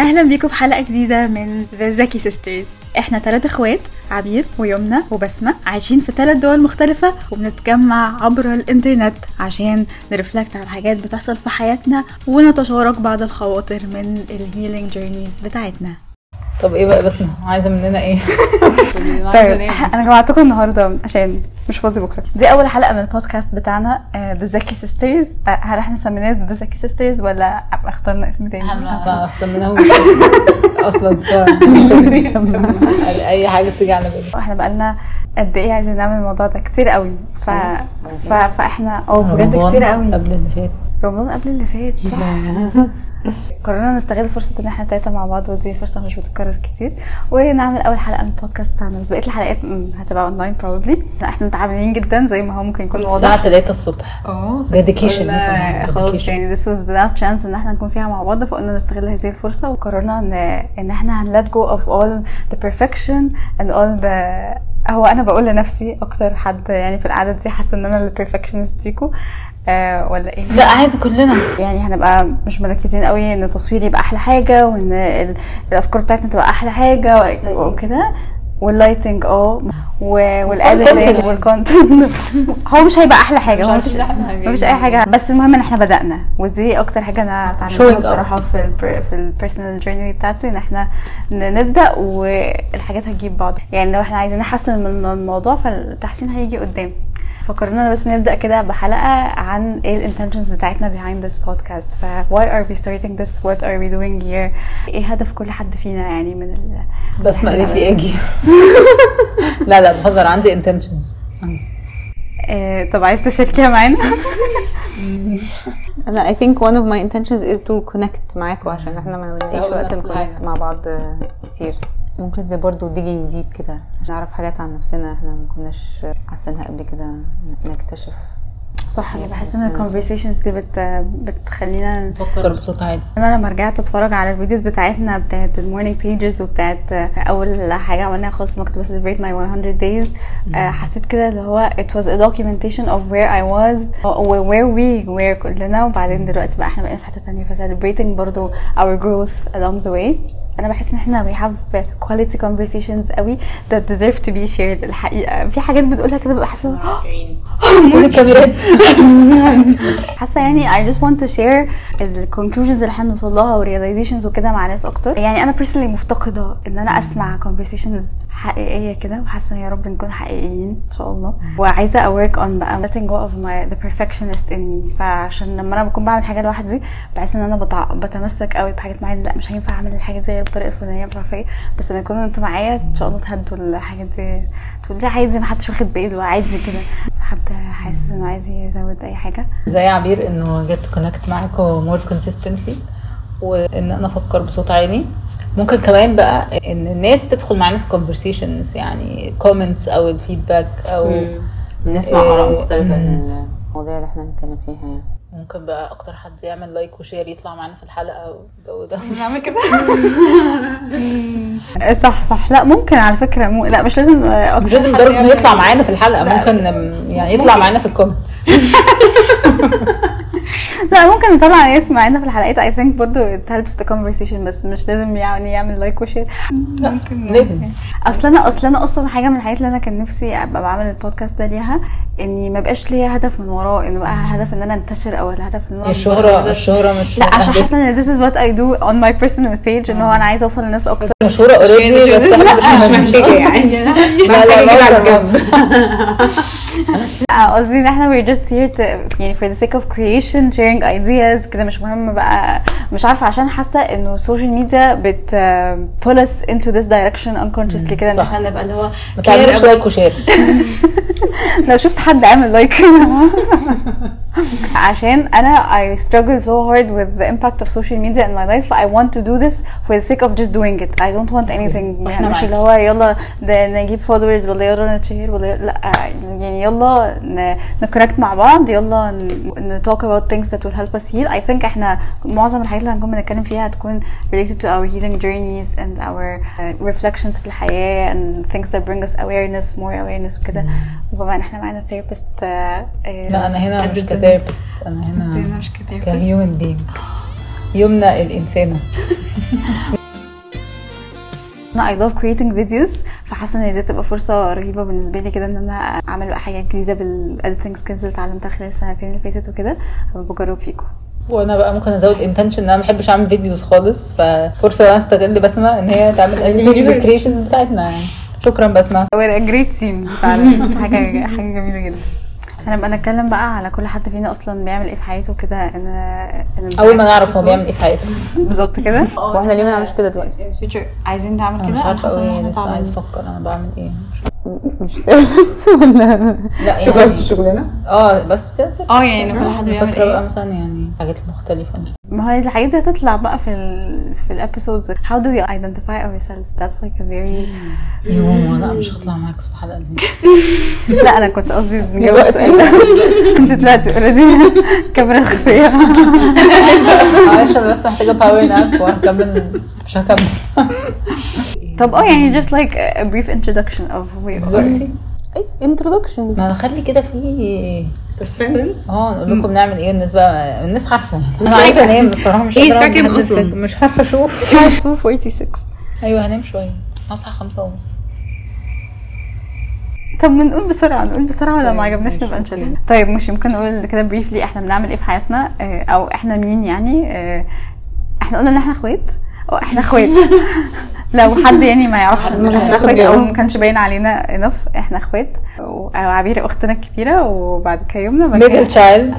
أهلا بيكم في حلقة جديدة من the زكي sisters إحنا ثلاث إخوات عبير ويمنى وبسمة عايشين في ثلاث دول مختلفة وبنتجمع عبر الإنترنت عشان ن reflect على حاجات بتحصل في حياتنا ونتشارك بعض الخواطر من ال healing journeys بتاعتنا. طب إيه بقى بسمة؟ عايزة مننا إيه؟ طيب أنا جمعتكم النهارده عشان مش فاضي بكرة. دي أول حلقة من البودكاست بتاعنا the زكي sisters هل إحنا سميناه the زكي sisters ولا اخترنا اسم تاني؟ ما سميناهوش. أصلا أي حاجة تيجي على بالي إحنا بقالنا قد إيه عايزين نعمل الموضوع ده؟ كتير قوي. ف... ف... فاحنا آه بجد كتير قوي. قبل اللي فات. رمضان قبل اللي فات صح. قررنا نستغل فرصة إن إحنا تلاتة مع بعض ودي فرصة مش بتتكرر كتير. ونعمل أول حلقة من البودكاست بتاعنا بس بقية الحلقات هتبقى online probably إحنا متعاملين جدا زي ما هو ممكن يكون واضح الساعة 3 الصبح. آه dedication خلاص يعني this was the last chance إن إحنا نكون فيها مع بعض فقلنا نستغل هذه الفرصة وقررنا إن إن إحنا هن let go of all the perfection and all the هو أنا بقول لنفسي أكتر حد يعني في القعدة دي حاسة إن أنا ال perfectionist فيكم آه ولا إيه؟ لا عادي كلنا. يعني هنبقى مش مركزين قوي إن التصوير يبقى أحلى حاجة وإن الأفكار بتاعتنا تبقى أحلى حاجة وكده. وال lighting آه وال editing وال content هو مش هيبقى أحلى حاجة هو مفيش مفيش أي حاجة. بس المهم إن إحنا بدأنا ودي أكتر حاجة أنا اتعلمتها الصراحة في ال في ال personal journey بتاعتي إن إحنا نبدأ والحاجات هتجيب بعض. يعني لو إحنا عايزين نحسن من الموضوع فالتحسين هيجي قدام. فكرنا بس نبدأ كده بحلقة عن إيه ال intentions بتاعتنا behind this podcast. ف why are we starting this? What are we doing here? إيه هدف كل حد فينا يعني من ال بس ما قالت لي أجي لا لا بهزر عندي intentions عندي. إيه طب عايز تشاركيها معانا؟ أنا I think one of my intentions is to connect معاكم عشان إحنا ما بنلاقيش وقت ن connect مع بعض كتير. ممكن ده برضه digging deep كده. عشان نعرف حاجات عن نفسنا إحنا ما كناش عارفينها قبل كده نكتشف. صح أنا بحس إن ال conversations دي بت بتخلينا نفكر بصوت عالي أنا لما رجعت أتفرج على ال videos بتاعتنا بتاعت ال morning pages وبتاعت أول حاجة عملناها خالص ما كنت ب celebrate my 100 days حسيت كده اللي هو it was a documentation of where I was where we were كلنا وبعدين دلوقتي بقى إحنا بقينا في حتة ثانية فcelebrating برضو our growth along the way. أنا بحس إن إحنا we have quality conversations قوي that deserve to be shared الحقيقة. في حاجات بتقولها كده ببقى حاسة كل الكاميرات. حاسة يعني I just want to share ال conclusions اللي إحنا بنوصل لها والrealizations وكده مع ناس أكتر. يعني أنا personally مفتقدة إن أنا أسمع conversations حقيقية كده وحاسة يا رب نكون حقيقيين إن شاء الله. وعايزة أ work on بقى letting go of my the perfectionist in me. فعشان لما أنا بكون بعمل حاجة لوحدي بحس إن أنا بتع... بتمسك قوي بحاجات معينة. لأ مش هينفع أعمل الحاجة دي بالطريقة الفلانيه مش عارفه إيه بس لما يكونوا أنتوا معايا إن شاء الله تهدوا الحاجات دي. تقولي عادي ما حدش واخد باله عادي كده. حد حاسس إنه عايز يزود أي حاجة. زي عبير إنه get connect معاكم more consistently وإن أنا أفكر بصوت عالي. ممكن كمان بقى إن الناس تدخل معانا في conversations يعني comments أو ال feedback أو نسمع آراء مختلفة عن المواضيع اللي إحنا هنتكلم فيها. يعني ممكن بقى أكتر حد يعمل like و share يطلع معانا في الحلقة والجو ده. نعمل كده. صح صح. لا ممكن على فكرة. مو... لا مش لازم مش لازم لدرجة إنه يطلع معانا في الحلقة. ممكن يعني يطلع معانا في ال comments. لا ممكن نطلع ناس معانا في الحلقات I think برضه it helps the conversation بس مش لازم يعني يعمل like و share ممكن لازم. أصل أنا أصل أنا أصلا حاجة من الحاجات اللي أنا كان نفسي أبقى بعمل البودكاست ده ليها إني ما بقاش ليا هدف من وراه إنه بقى هدف إن أنا انتشر أو الهدف إن أنا الشهرة الشهرة مش لا عشان حاسة إن this is what I do on my personal page إن هو أنا عايزة أوصل للناس أكتر. مشهوره already بس إحنا مش محتاجة يعني. لا لا لا. قصدي إن إحنا we're just here to يعني for the sake of creation sharing ideas كده مش مهم بقى. مش عارفة عشان حاسة إنه السوشيال ميديا بت pull us into this direction unconsciously كده إن إحنا نبقى اللي هو ما تعملوش لايك وشير لو شفت حد عامل لايك عشان انا I struggle so hard with the impact of social media in my life I want to do this for the sake of just doing it I don't want anything يعني مش اللي هو يلا ده نجيب followers ولا يلا نتشهر ولا لا يعني يلا نكونكت مع بعض يلا ن talk about things that will help us heal I think احنا معظم الحاجات اللي هنكون بنتكلم فيها هتكون related to our healing journeys and our uh, reflections في الحياة and things that bring us awareness more awareness وكده وبما ان إحنا معانا therapist لا أنا هنا مش كثيرابيست أنا هنا مش كثيرابيست كهيومن بينج يمنى الإنسانة. أنا I love creating videos فحاسة إن دي تبقى فرصة رهيبة بالنسبة لي كده إن أنا أعمل بقى حاجات جديدة بال editing skills اللي اتعلمتها خلال السنتين اللي فاتت وكده. بجرب فيكم. وأنا بقى ممكن أزود intention إن أنا ما بحبش أعمل فيديوز خالص ففرصة إن أنا أستغل بسمة إن هي تعمل ال video creations بتاعتنا يعني. شكرا a great team فعلا. حاجة حاجة جميلة جدا. هنبقى نتكلم بقى على كل حد فينا أصلا بيعمل إيه في حياته كده إن إن أول ما نعرف هو بيعمل إيه في حياته. بالظبط كده. وإحنا ليه ما نعملش كده دلوقتي؟ عايزين نعمل أنا كده؟ مش عارفة قوي لسه عايز. أفكر أنا بعمل إيه. مش بس ولا لا يعني شغلنا؟ آه بس كده آه يعني كل حد بيعمل فاكرة بقى إيه مثلا يعني حاجات مختلفة. مش ما هي الحاجات دي هتطلع بقى في ال في ال episodes how do we identify ourselves? That's like a very يا ماما لا مش هطلع معاك في الحلقة دي. لا أنا كنت قصدي نجاوب دلوقتي. السؤال ده انت طلعتي already كاميرا خفية. معلش أنا بس محتاجة power nap وهكمل مش هكمل. طب آه يعني just like a brief introduction of who we are. دلوقتي؟ إيه introduction ما نخلي كده في suspense آه نقول لكم نعمل إيه الناس بقى الناس عارفة. أنا عايزة أنام الصراحة مش أصلاً؟ لحد- مش عارفة أشوف 246 أيوه هنام شوية. هصحى خمسة ونص. طب ما نقول بسرعة نقول بسرعة ولو ما طيب، عجبناش ماشي، نبقى. نشيلها طيب مش ممكن نقول كده briefly إحنا بنعمل إيه في حياتنا آه، أو إحنا مين يعني آه، إحنا قلنا إن إحنا إخوات أو إحنا إخوات. لو حد يعني ما يعرفش إن إحنا إخوات أو. ما كانش باين علينا إن إحنا إخوات. وعبير أختنا الكبيرة وبعد كده يمنى middle child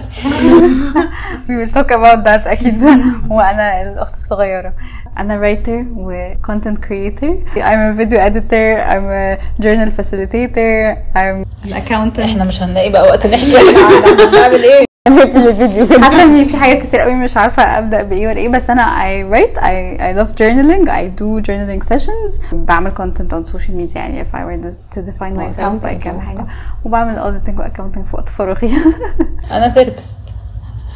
we will talk about that أكيد. وأنا الأخت الصغيرة. أنا writer و content creator. I'm a video editor. I'm a journal facilitator. I'm an accountant. إحنا مش هنلاقي بقى وقت نحكي. عن هنعمل إيه؟ نقفل الفيديو كده حاسة إن في حاجات كتير قوي مش عارفة أبدأ بإيه ولا إيه بس أنا I write I, I love journaling I do journaling sessions. بعمل content on social media يعني if I were to define myself accounting. by كام حاجة. وبعمل auditing و accounting في وقت فراغي. أنا ثيرابيست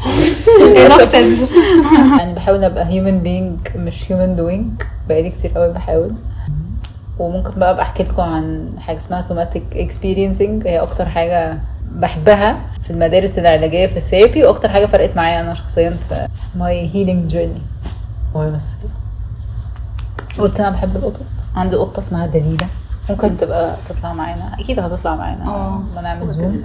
يعني بحاول أبقى human being مش human doing. بقالي كتير قوي بحاول. وممكن بقى أبقى أحكي لكم عن حاجة اسمها somatic experiencing هي أكتر حاجة بحبها في المدارس العلاجية في ال therapy وأكتر حاجة فرقت معايا أنا شخصيا في my healing journey. وهي بس. كده قلت أنا بحب القطط. عندي قطة اسمها دليلة. ممكن تبقى تطلع معانا. أكيد هتطلع معانا. آه. لما نعمل زوم.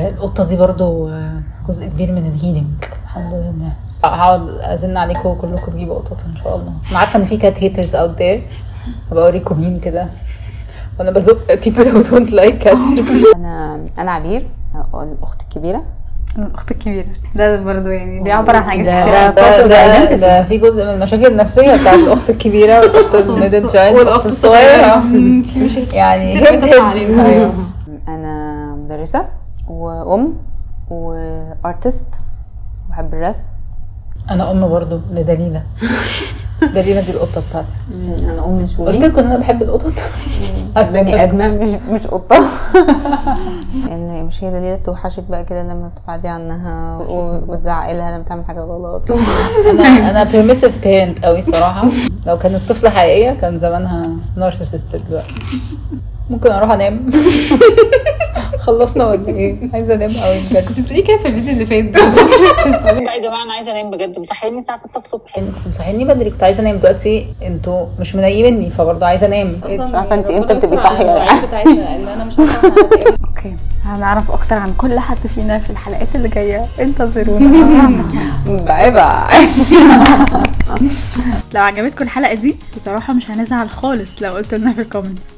القطة دي برضو آه، جزء كبير من ال healing الحمد لله. هقعد أزن عليكم كلكم تجيبوا قطط إن شاء الله. أنا عارفة إن في cat haters out there هبقى أوريكم ميم كده. وأنا بزق people who don't like cats. أنا أنا عبير الأخت الكبيرة. الأخت الكبيرة. ده برضه يعني بيعبر عن حاجات ده- كتير. ده ده. ده في جزء من المشاكل النفسية بتاعت الأخت الكبيرة والأخت ال middle child والأخت الصغيرة. يعني هيد بتطلع هيد أنا مدرسة وأم و artist بحب الرسم. أنا أم برضو لدليلة. دليله دي القطة بتاعتي. أنا ام قلت شوي لكم إن أنا بحب القطط بني آدمة مش مش قطة. إن مش هي دليله بتوحشك بقى كده لما بتبعدي عنها وبتزعقي لها لما تعمل حاجة غلط. أنا أنا permissive parent قوي صراحة. لو كانت طفلة حقيقية كان زمانها narcissist دلوقتي. ممكن أروح أنام. خلصنا ولا إيه؟ عايزة أنام قوي بجد. كنت بتقولي كده في الفيديو اللي فات. لا يا جماعة أنا عايزة أنام بجد. مصحيني الساعة 6 الصبح. كنتوا مصحيني بدري. كنت عايزة أنام دلوقتي. أنتوا مش منيمني فبرضه عايزة أنام. مش عارفة انت إمتى بتبقي صاحية أنا مش عارفة okay. هنعرف أكتر عن كل حد فينا في الحلقات اللي جاية. انتظرونا. bye bye. لو عجبتكم الحلقة دي بصراحة مش هنزعل خالص لو قلتوا لنا في ال comments.